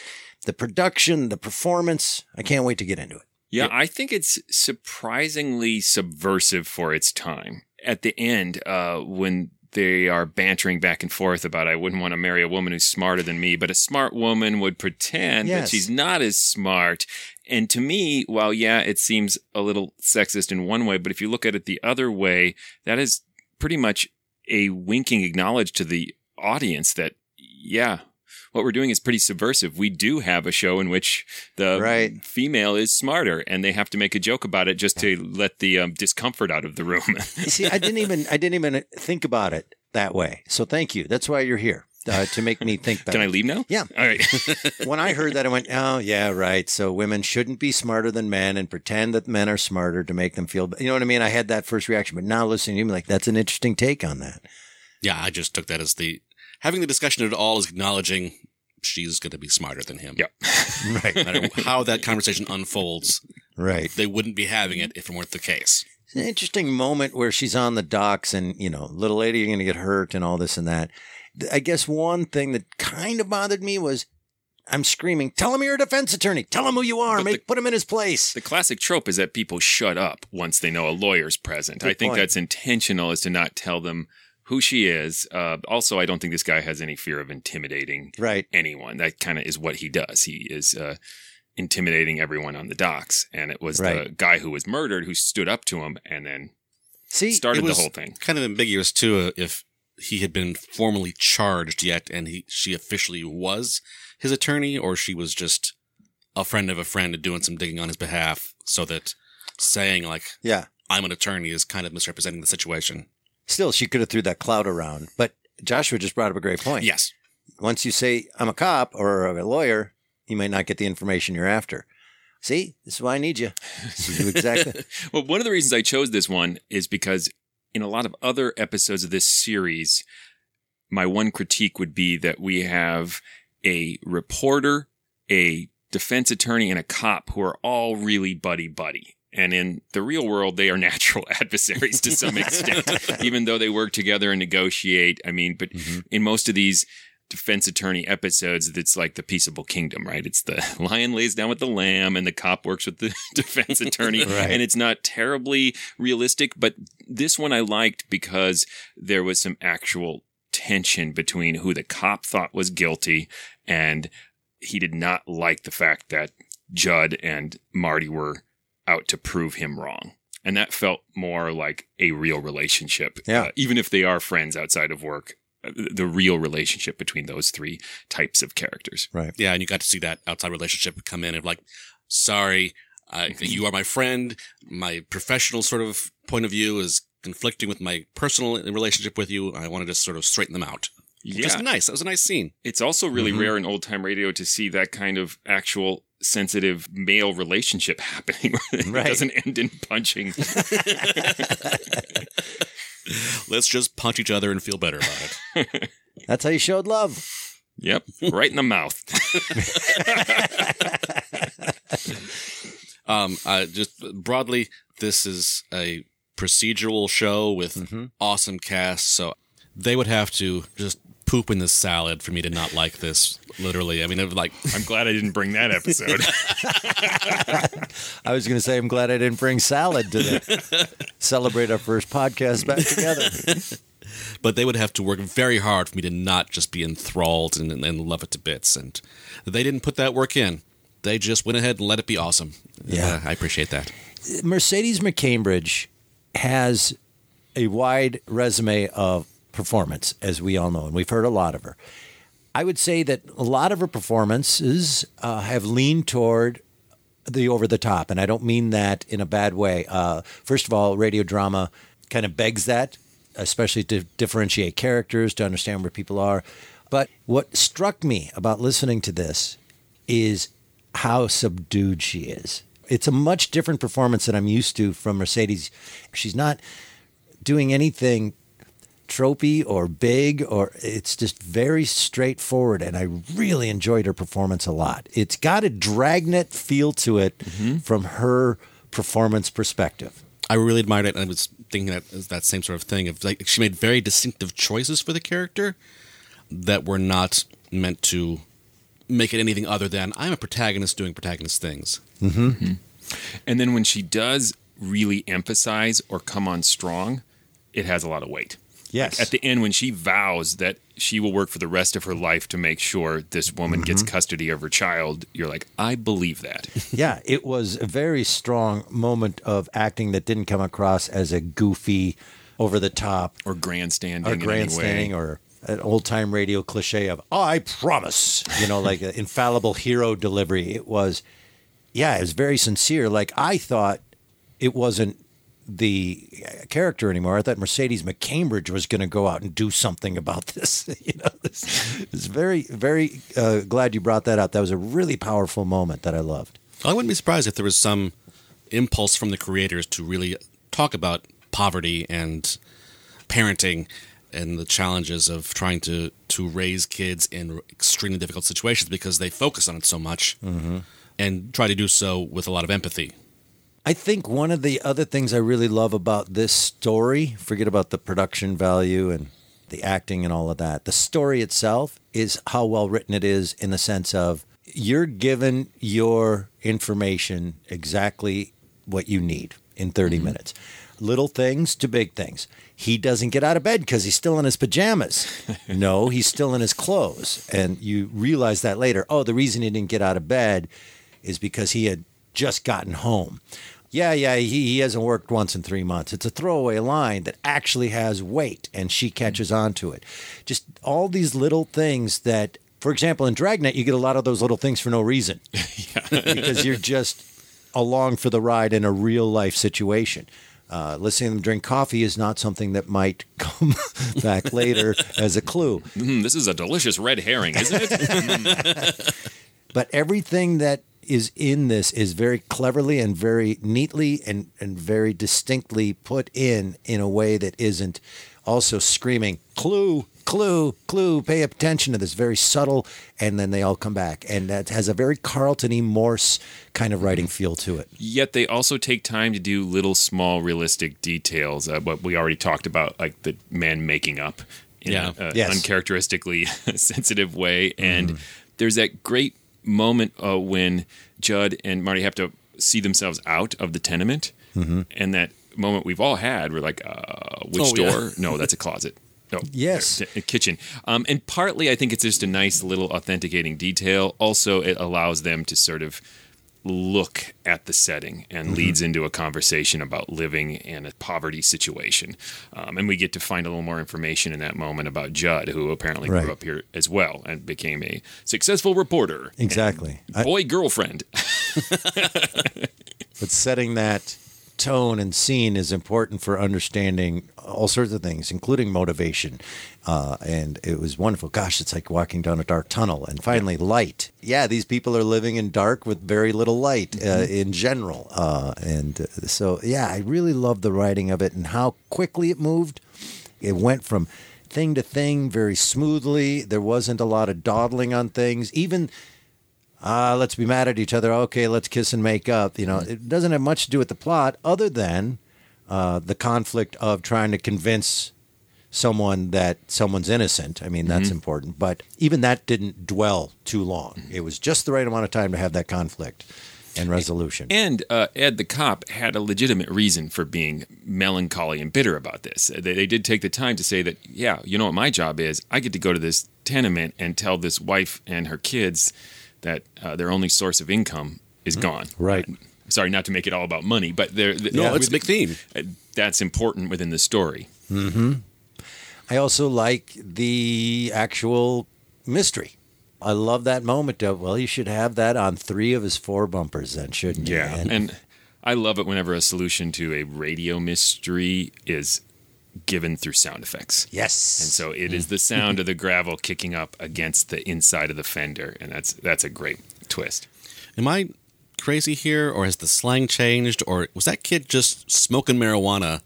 the production, the performance, I can't wait to get into it. Yeah, I think it's surprisingly subversive for its time. At the end, uh, when they are bantering back and forth about I wouldn't want to marry a woman who's smarter than me, but a smart woman would pretend that she's not as smart. And to me, while yeah, it seems a little sexist in one way, but if you look at it the other way, that is pretty much a winking acknowledge to the audience that yeah, what we're doing is pretty subversive. We do have a show in which the Right. female is smarter, and they have to make a joke about it just to let the um, discomfort out of the room. (laughs) You see, I didn't even I didn't even think about it that way. So thank you. That's why you're here uh, to make me think better. (laughs) Can I leave now? Yeah. All right. (laughs) when I heard that, I went, "Oh, yeah, right." So women shouldn't be smarter than men and pretend that men are smarter to make them feel. You know what I mean? I had that first reaction, but now listening to you, I'm like, that's an interesting take on that. Yeah, I just took that as the having the discussion at all is acknowledging she's going to be smarter than him. Yep. (laughs) Right. No matter how that conversation unfolds, Right. they wouldn't be having it if it weren't the case. It's an interesting moment where she's on the docks and, you know, little lady, you're going to get hurt and all this and that. I guess one thing that kind of bothered me was I'm screaming, tell him you're a defense attorney. Tell him who you are. But Make, put him in his place. The classic trope is that people shut up once they know a lawyer's present. Good I think point. that's intentional, is to not tell them who she is. Uh, also, I don't think this guy has any fear of intimidating Right. anyone. That kind of is what he does. He is uh, intimidating everyone on the docks, and it was the guy who was murdered who stood up to him and then See, started the whole thing. Kind of ambiguous too uh, if he had been formally charged yet and he she officially was his attorney or she was just a friend of a friend and doing some digging on his behalf so that saying like yeah. I'm an attorney is kind of misrepresenting the situation. Still, she could have threw that cloud around. But Joshua just brought up a great point. Yes. Once you say, I'm a cop or a lawyer, you might not get the information you're after. See, this is why I need you. Exactly. (laughs) well, one of the reasons I chose this one is because in a lot of other episodes of this series, my one critique would be that we have a reporter, a defense attorney, and a cop who are all really buddy buddy. And in the real world, they are natural (laughs) adversaries to some extent, (laughs) even though they work together and negotiate. I mean, but mm-hmm. in most of these defense attorney episodes, it's like the peaceable kingdom, right? It's the (laughs) lion lays down with the lamb and the cop works with the defense attorney. Right. And it's not terribly realistic, but this one I liked because there was some actual tension between who the cop thought was guilty and he did not like the fact that Judd and Marty were out to prove him wrong. And that felt more like a real relationship. Yeah. Uh, even if they are friends outside of work, uh, the real relationship between those three types of characters. Right. Yeah, and you got to see that outside relationship come in of like, sorry, uh, you are my friend. My professional sort of point of view is conflicting with my personal relationship with you. I want to just sort of straighten them out. Just nice. That was a nice scene. It's also really Mhm. rare in old time radio to see that kind of actual sensitive male relationship (laughs) happening. it Right. doesn't end in punching. (laughs) Let's just punch each other and feel better about it. (laughs) That's how you showed love. Yep, right in the mouth. Um, uh, just broadly, this is a procedural show with Mm-hmm. awesome cast, so they would have to just poop in the salad for me to not like this. Literally, I mean, it was like I'm glad I didn't bring that episode. (laughs) I was going to say, I'm glad I didn't bring salad to the (laughs) celebrate our first podcast back together. (laughs) but they would have to work very hard for me to not just be enthralled and, and love it to bits. And they didn't put that work in. They just went ahead and let it be awesome. Yeah. Uh, I appreciate that. Mercedes McCambridge has a wide resume of performance, as we all know, and we've heard a lot of her. I would say that a lot of her performances uh, have leaned toward the over the top, and I don't mean that in a bad way. Uh, first of all, radio drama kind of begs that, especially to differentiate characters, to understand where people are. But what struck me about listening to this is how subdued she is. It's a much different performance than I'm used to from Mercedes. She's not doing anything tropey or big or it's just very straightforward and I really enjoyed her performance a lot. It's got a dragnet feel to it from her performance perspective. I really admired it. and I was thinking that that same sort of thing of like she made very distinctive choices for the character that were not meant to make it anything other than I'm a protagonist doing protagonist things. Mm-hmm. and then when she does really emphasize or come on strong, it has a lot of weight. Yes. At the end, when she vows that she will work for the rest of her life to make sure this woman gets Mm-hmm. custody of her child, you're like, I believe that. (laughs) yeah, it was a very strong moment of acting that didn't come across as a goofy, over the top, or grandstanding, or grandstanding, or an old time radio cliche of "I promise," you know, like an (laughs) infallible hero delivery. It was, yeah, it was very sincere. Like I thought, it wasn't the character anymore. I thought Mercedes McCambridge was going to go out and do something about (laughs) this. you know, this, it's very, very uh, glad you brought that up. That was a really powerful moment that I loved. I wouldn't be surprised if there was some impulse from the creators to really talk about poverty and parenting and the challenges of trying to to raise kids in extremely difficult situations because they focus on it so much Mm-hmm. and try to do so with a lot of empathy. I think one of the other things I really love about this story, forget about the production value and the acting and all of that, the story itself is how well written it is in the sense of you're given your information exactly what you need in 30 mm-hmm. minutes. Little things to big things. He doesn't get out of bed because he's still in his pajamas. (laughs) no, he's still in his clothes. And you realize that later. Oh, the reason he didn't get out of bed is because he had just gotten home. Yeah, yeah, he, he hasn't worked once in three months. It's a throwaway line that actually has weight, and she catches on to it. Just all these little things that, for example, in Dragnet, you get a lot of those little things for no reason (laughs) (laughs) because you're just along for the ride in a real life situation. Uh, listening to them drink coffee is not something that might (laughs) come back later as a clue. Mm, this is a delicious red herring, isn't it? But everything that is in this is very cleverly and very neatly and, and very distinctly put in in a way that isn't also screaming clue clue clue pay attention to this very subtle and then they all come back and that has a very carlton e morse kind of writing feel to it Yet they also take time to do little, small, realistic details. Uh, what we already talked about, like the man making up in Yeah. an Yes. uncharacteristically (laughs) sensitive way. And there's that great moment uh, when Judd and Marty have to see themselves out of the tenement, and that moment we've all had. We're like, uh, which Oh, yeah. door? No, that's a closet. No, (laughs) Yes. a kitchen. Um, and partly, I think it's just a nice little authenticating detail. Also, it allows them to sort of look at the setting and leads into a conversation about living in a poverty situation. Um, and we get to find a little more information in that moment about Judd, who apparently Right. grew up here as well and became a successful reporter. exactly I- Boy girlfriend. (laughs) but setting that tone and scene is important for understanding all sorts of things, including motivation. Uh, and it was wonderful. Gosh, it's like walking down a dark tunnel. And finally, light. Yeah, these people are living in dark with very little light uh, in general. Uh, and uh, so, yeah, I really love the writing of it and how quickly it moved. It went from thing to thing very smoothly. There wasn't a lot of dawdling on things. Even uh, let's be mad at each other. Okay, let's kiss and make up. You know, it doesn't have much to do with the plot other than uh, the conflict of trying to convince someone that someone's innocent. I mean, that's important. But even that didn't dwell too long. It was just the right amount of time to have that conflict and resolution. And uh, Ed the cop had a legitimate reason for being melancholy and bitter about this. They, they did take the time to say that, yeah, you know what my job is? I get to go to this tenement and tell this wife and her kids that uh, their only source of income is gone. Right. Sorry, not to make it all about money, but they're, No, it's a big theme. uh, That's important within the story. Mhm. I also like the actual mystery. I love that moment of, well, you should have that on three of his four bumpers then, shouldn't you? Yeah, and I love it whenever a solution to a radio mystery is given through sound effects. Yes. And so it is the sound of the gravel kicking up against the inside of the fender, and that's that's a great twist. Am I crazy here, or has the slang changed, or was that kid just smoking marijuana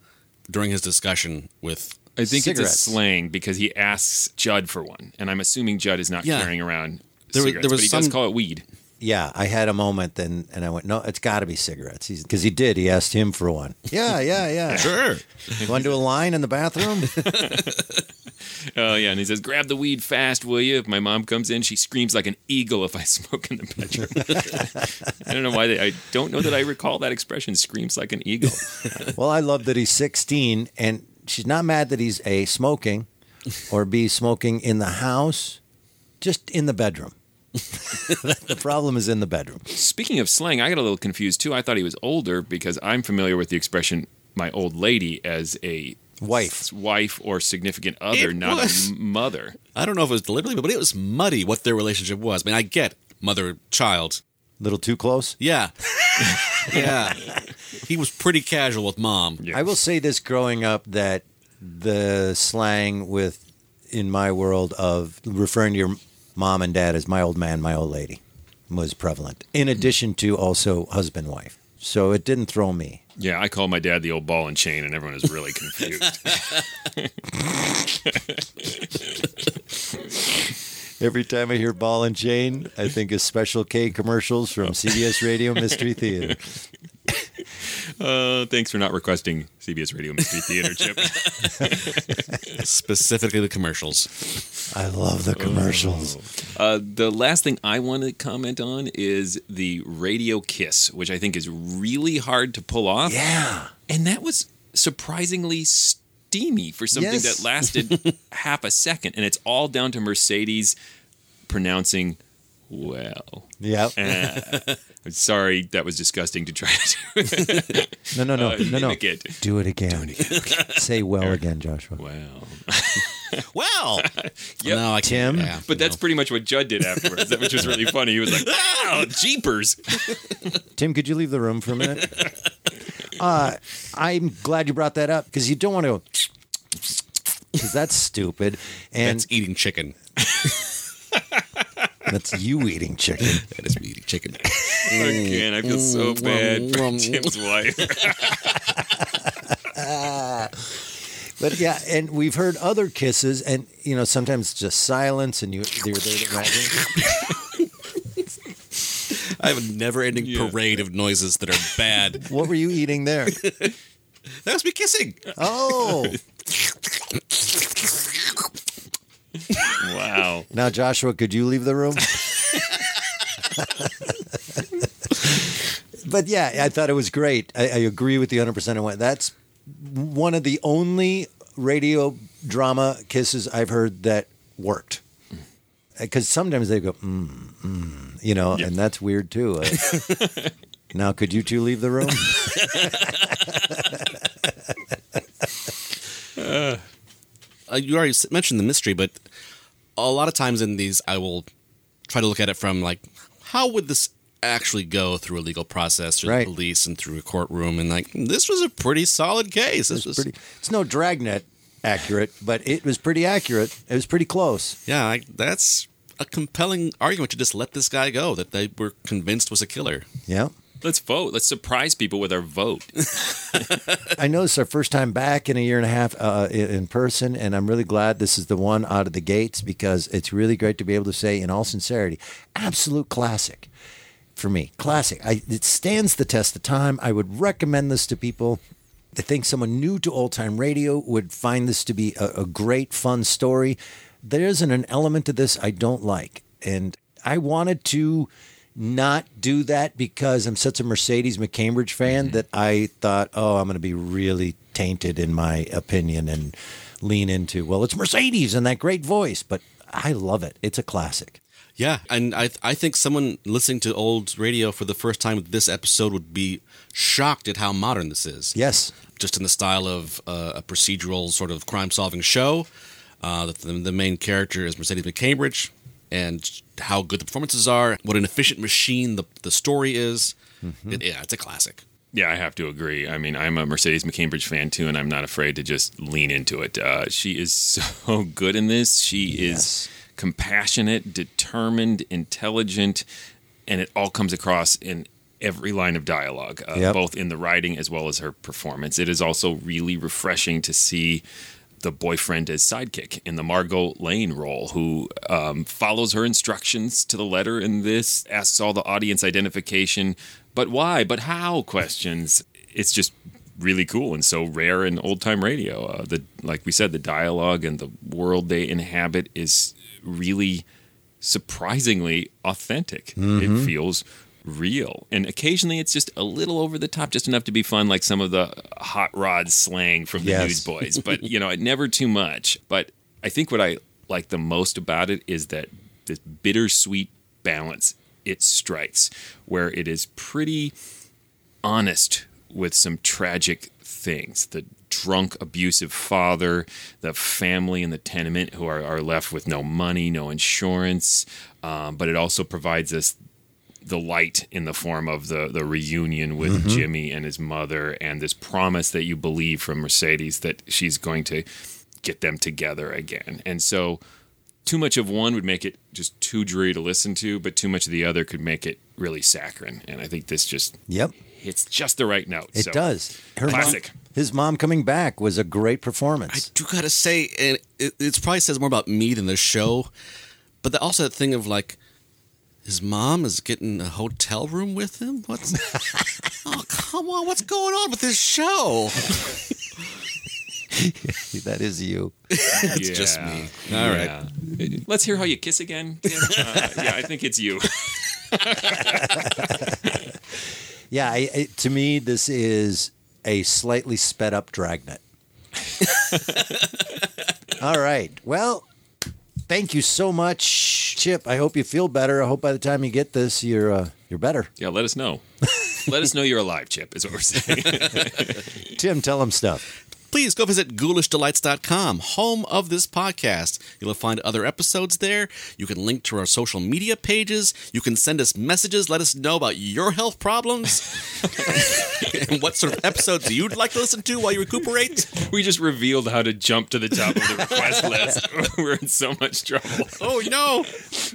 during his discussion with? I think Cigarettes. it's a slang because he asks Judd for one, and I'm assuming Judd is not Yeah. carrying around There was- cigarettes, there was but he does some- call it weed. Yeah, I had a moment and, and I went, no, it's got to be cigarettes. Because he did. He asked him for one. (laughs) Yeah, yeah, yeah. Sure. You Want to do a line in the bathroom? (laughs) Oh yeah, and he says, "Grab the weed fast, will you?" If my mom comes in, she screams like an eagle if I (laughs) smoke in the bedroom. I don't know why they. I don't know that I recall that expression. Screams like an eagle. well, I love that he's 16 and she's not mad that he's A, smoking or B, smoking in the house, just in the bedroom. The problem is in the bedroom. Speaking of slang, I got a little confused too. I thought he was older because I'm familiar with the expression "my old lady" as a wife, wife or significant other, It not was. a m- mother. I don't know if it was deliberately, but it was muddy what their relationship was. I mean, I get mother child. Little too close? Yeah. (laughs) yeah. He was pretty casual with mom. I will say this growing up that the slang with in my world of referring to your mom and dad as my old man, my old lady was prevalent. In addition to also husband wife. So it didn't throw me. Yeah, I call my dad the old ball and chain, and everyone is really confused. (laughs) Every time I hear ball and chain, I think of Special K commercials from CBS Radio Mystery Theater. Uh, thanks for not requesting CBS Radio Mystery Theater, Chip. (laughs) Specifically the commercials. I love the commercials. Uh, the last thing I want to comment on is the radio kiss, which I think is really hard to pull off. Yeah. And that was surprisingly steamy for something Yes. that lasted (laughs) half a second. And it's all down to Mercedes pronouncing well. Yep. Uh, (laughs) I'm sorry, that was disgusting to try to do. (laughs) No, no, no, Uh, no, no. mimic it. Do it again. (laughs) Say well again, Joshua. Well. Well, Yep. no, I Tim? can't. Yeah, But that's pretty much what Judd did afterwards, which was really funny. He was like, "Oh, jeepers!" Tim, could you leave the room for a minute? Uh, I'm glad you brought that up because you don't want to. Because (sniffs) that's stupid, and that's eating chicken. That's you eating chicken. (laughs) That is me eating chicken. (laughs) Again, I feel so bad for Tim's wife. (laughs) But yeah, and we've heard other kisses, and you know sometimes just silence, and you you're there to imagine. I have a never-ending Yeah. parade of noises that are bad. What were you eating there? that was me kissing. Oh, Wow. now Joshua, could you leave the room? (laughs) but yeah, I thought it was great. I, I agree with you 100. percent That's one of the only radio drama kisses I've heard that worked. Because sometimes they go, mm, mm, you know, and that's weird too. Uh, (laughs) now, could you two leave the room? (laughs) Uh, you already mentioned the mystery, but a lot of times in these, I will try to look at it from like, how would this actually go through a legal process through Right. the police and through a courtroom? And like, this was a pretty solid case. This was pretty. It's no dragnet accurate, but it was pretty accurate. It was pretty close. yeah, I, that's a compelling argument to just let this guy go that they were convinced was a killer. Yeah. Let's vote. Let's surprise people with our vote. (laughs) I know it's our first time back in a year and a half uh, in in person, and I'm really glad this is the one out of the gates because it's really great to be able to say, in all sincerity, absolute classic for me. Classic. I, it stands the test of time. I would recommend this to people. I think someone new to old time radio would find this to be a, a great, fun story. There isn't an element to this I don't like, and I wanted to not do that because I'm such a Mercedes McCambridge fan that I thought, oh, I'm going to be really tainted in my opinion and lean into, well, it's Mercedes and that great voice, but I love it. It's a classic. Yeah, and I I think someone listening to old radio for the first time with this episode would be shocked at how modern this is. Yes. Just in the style of uh, a procedural sort of crime-solving show. Uh, the, the main character is Mercedes McCambridge, and how good the performances are, what an efficient machine the the story is. It- yeah, it's a classic. Yeah, I have to agree. I mean, I'm a Mercedes McCambridge fan too, and I'm not afraid to just lean into it. Uh, she is (laughs) so good in this. She is compassionate, determined, intelligent, and it all comes across in every line of dialogue, uh, Yep. both in the writing as well as her performance. It is also really refreshing to see the boyfriend as sidekick in the Margot Lane role, who um, follows her instructions to the letter in this, asks all the audience identification, but why, but how questions. It's just really cool and so rare in old time radio. Uh, the like we said, the dialogue and the world they inhabit is really surprisingly authentic. Mhm. It feels real. And occasionally it's just a little over the top, just enough to be fun, like some of the hot rod slang from the Yes. Newsboys. (laughs) But, you know, it never too much. But I think what I like the most about it is that this bittersweet balance it strikes, where it is pretty honest with some tragic things. The drunk, abusive father, the family in the tenement who are, are left with no money, no insurance. Um, but it also provides us the light in the form of the, the reunion with Mhm. Jimmy and his mother, and this promise that you believe from Mercedes that she's going to get them together again. And so, too much of one would make it just too dreary to listen to, but too much of the other could make it really saccharine. And I think this just Yep. hits just the right note. It So, does. Her classic. Mom, his mom coming back was a great performance. I do gotta say, and it, it probably says more about me than the show, But the, also that thing of like, his mom is getting a hotel room with him. What's? (laughs) oh come on! What's going on with this show? (laughs) that is you. it's just me. All right. right. Let's hear how you kiss again. (laughs) Uh, yeah, I think it's you. Yeah, I, I, to me, this is a slightly sped up dragnet. All right. Well, thank you so much, Chip. I hope you feel better. I hope by the time you get this, you're uh, you're better. Yeah, let us know. (laughs) let us know you're alive, Chip. Is what we're saying. Tim, tell him stuff. Please go visit ghoulishdelights.com, home of this podcast. You'll find other episodes there. You can link to our social media pages. You can send us messages, let us know about your health problems (laughs) and what sort of episodes you'd like to listen to while you recuperate. we just revealed how to jump to the top of the request list. (laughs) (laughs) We're in so much trouble. Oh no!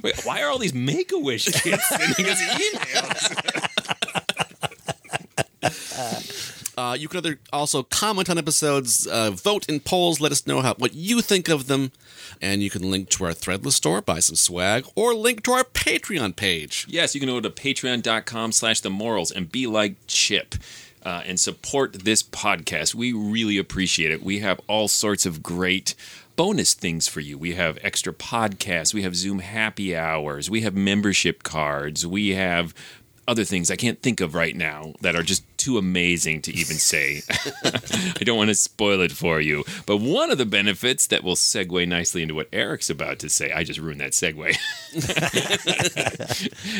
Wait, why are all these Make a Wish kids sending us emails? Uh, you can other, also comment on episodes, uh, vote in polls, let us know how, what you think of them, and you can link to our Threadless store, buy some swag, or link to our Patreon page. Yes, you can go to patreon.com slash the morals and be like Chip. Uh, and support this podcast. We really appreciate it. We have all sorts of great bonus things for you. We have extra podcasts. We have Zoom happy hours. We have membership cards. We have other things I can't think of right now that are just too amazing to even say. (laughs) I don't want to spoil it for you. But one of the benefits that will segue nicely into what Eric's about to say, I just ruined that segue,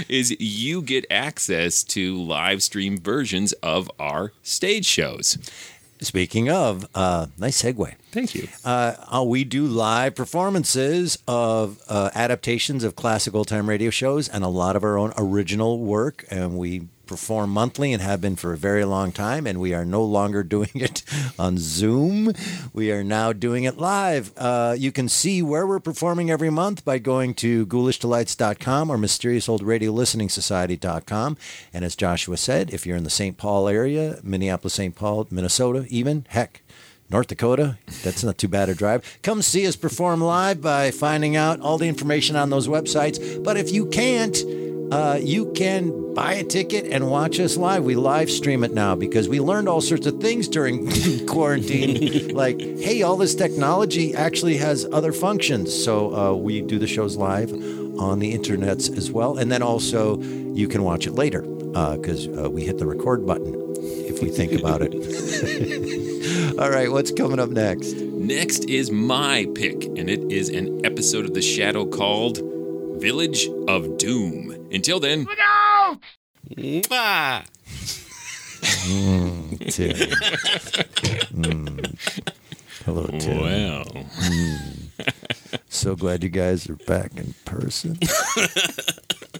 (laughs) is you get access to live stream versions of our stage shows. Speaking of, uh, nice segue. Thank you. Uh, uh, we do live performances of uh, adaptations of classic old time radio shows and a lot of our own original work. And we perform monthly and have been for a very long time. And we are no longer (laughs) doing it on Zoom. We are now doing it live. Uh, you can see where we're performing every month by going to ghoulishdelights.com or mysteriousoldradiolisteningsociety.com. And as Joshua said, if you're in the St. Paul area, Minneapolis, St. Paul, Minnesota, even, heck, North Dakota. That's not too bad a drive. Come see us perform live by finding out all the information on those websites. But if you can't, uh, you can buy a ticket and watch us live. We live stream it now because we learned all sorts of things during (laughs) quarantine. (laughs) like, hey, all this technology actually has other functions. So uh, we do the shows live on the internets as well. And then also you can watch it later because uh, we hit the record button if we think about it. (laughs) All right, what's coming up next? Next is my pick, and it is an episode of The Shadow called Village of Doom. Until then, Look out! Mwah! Mm, Tim. Mm. Hello, Tim. Wow. Mm. So glad you guys are back in person. (laughs)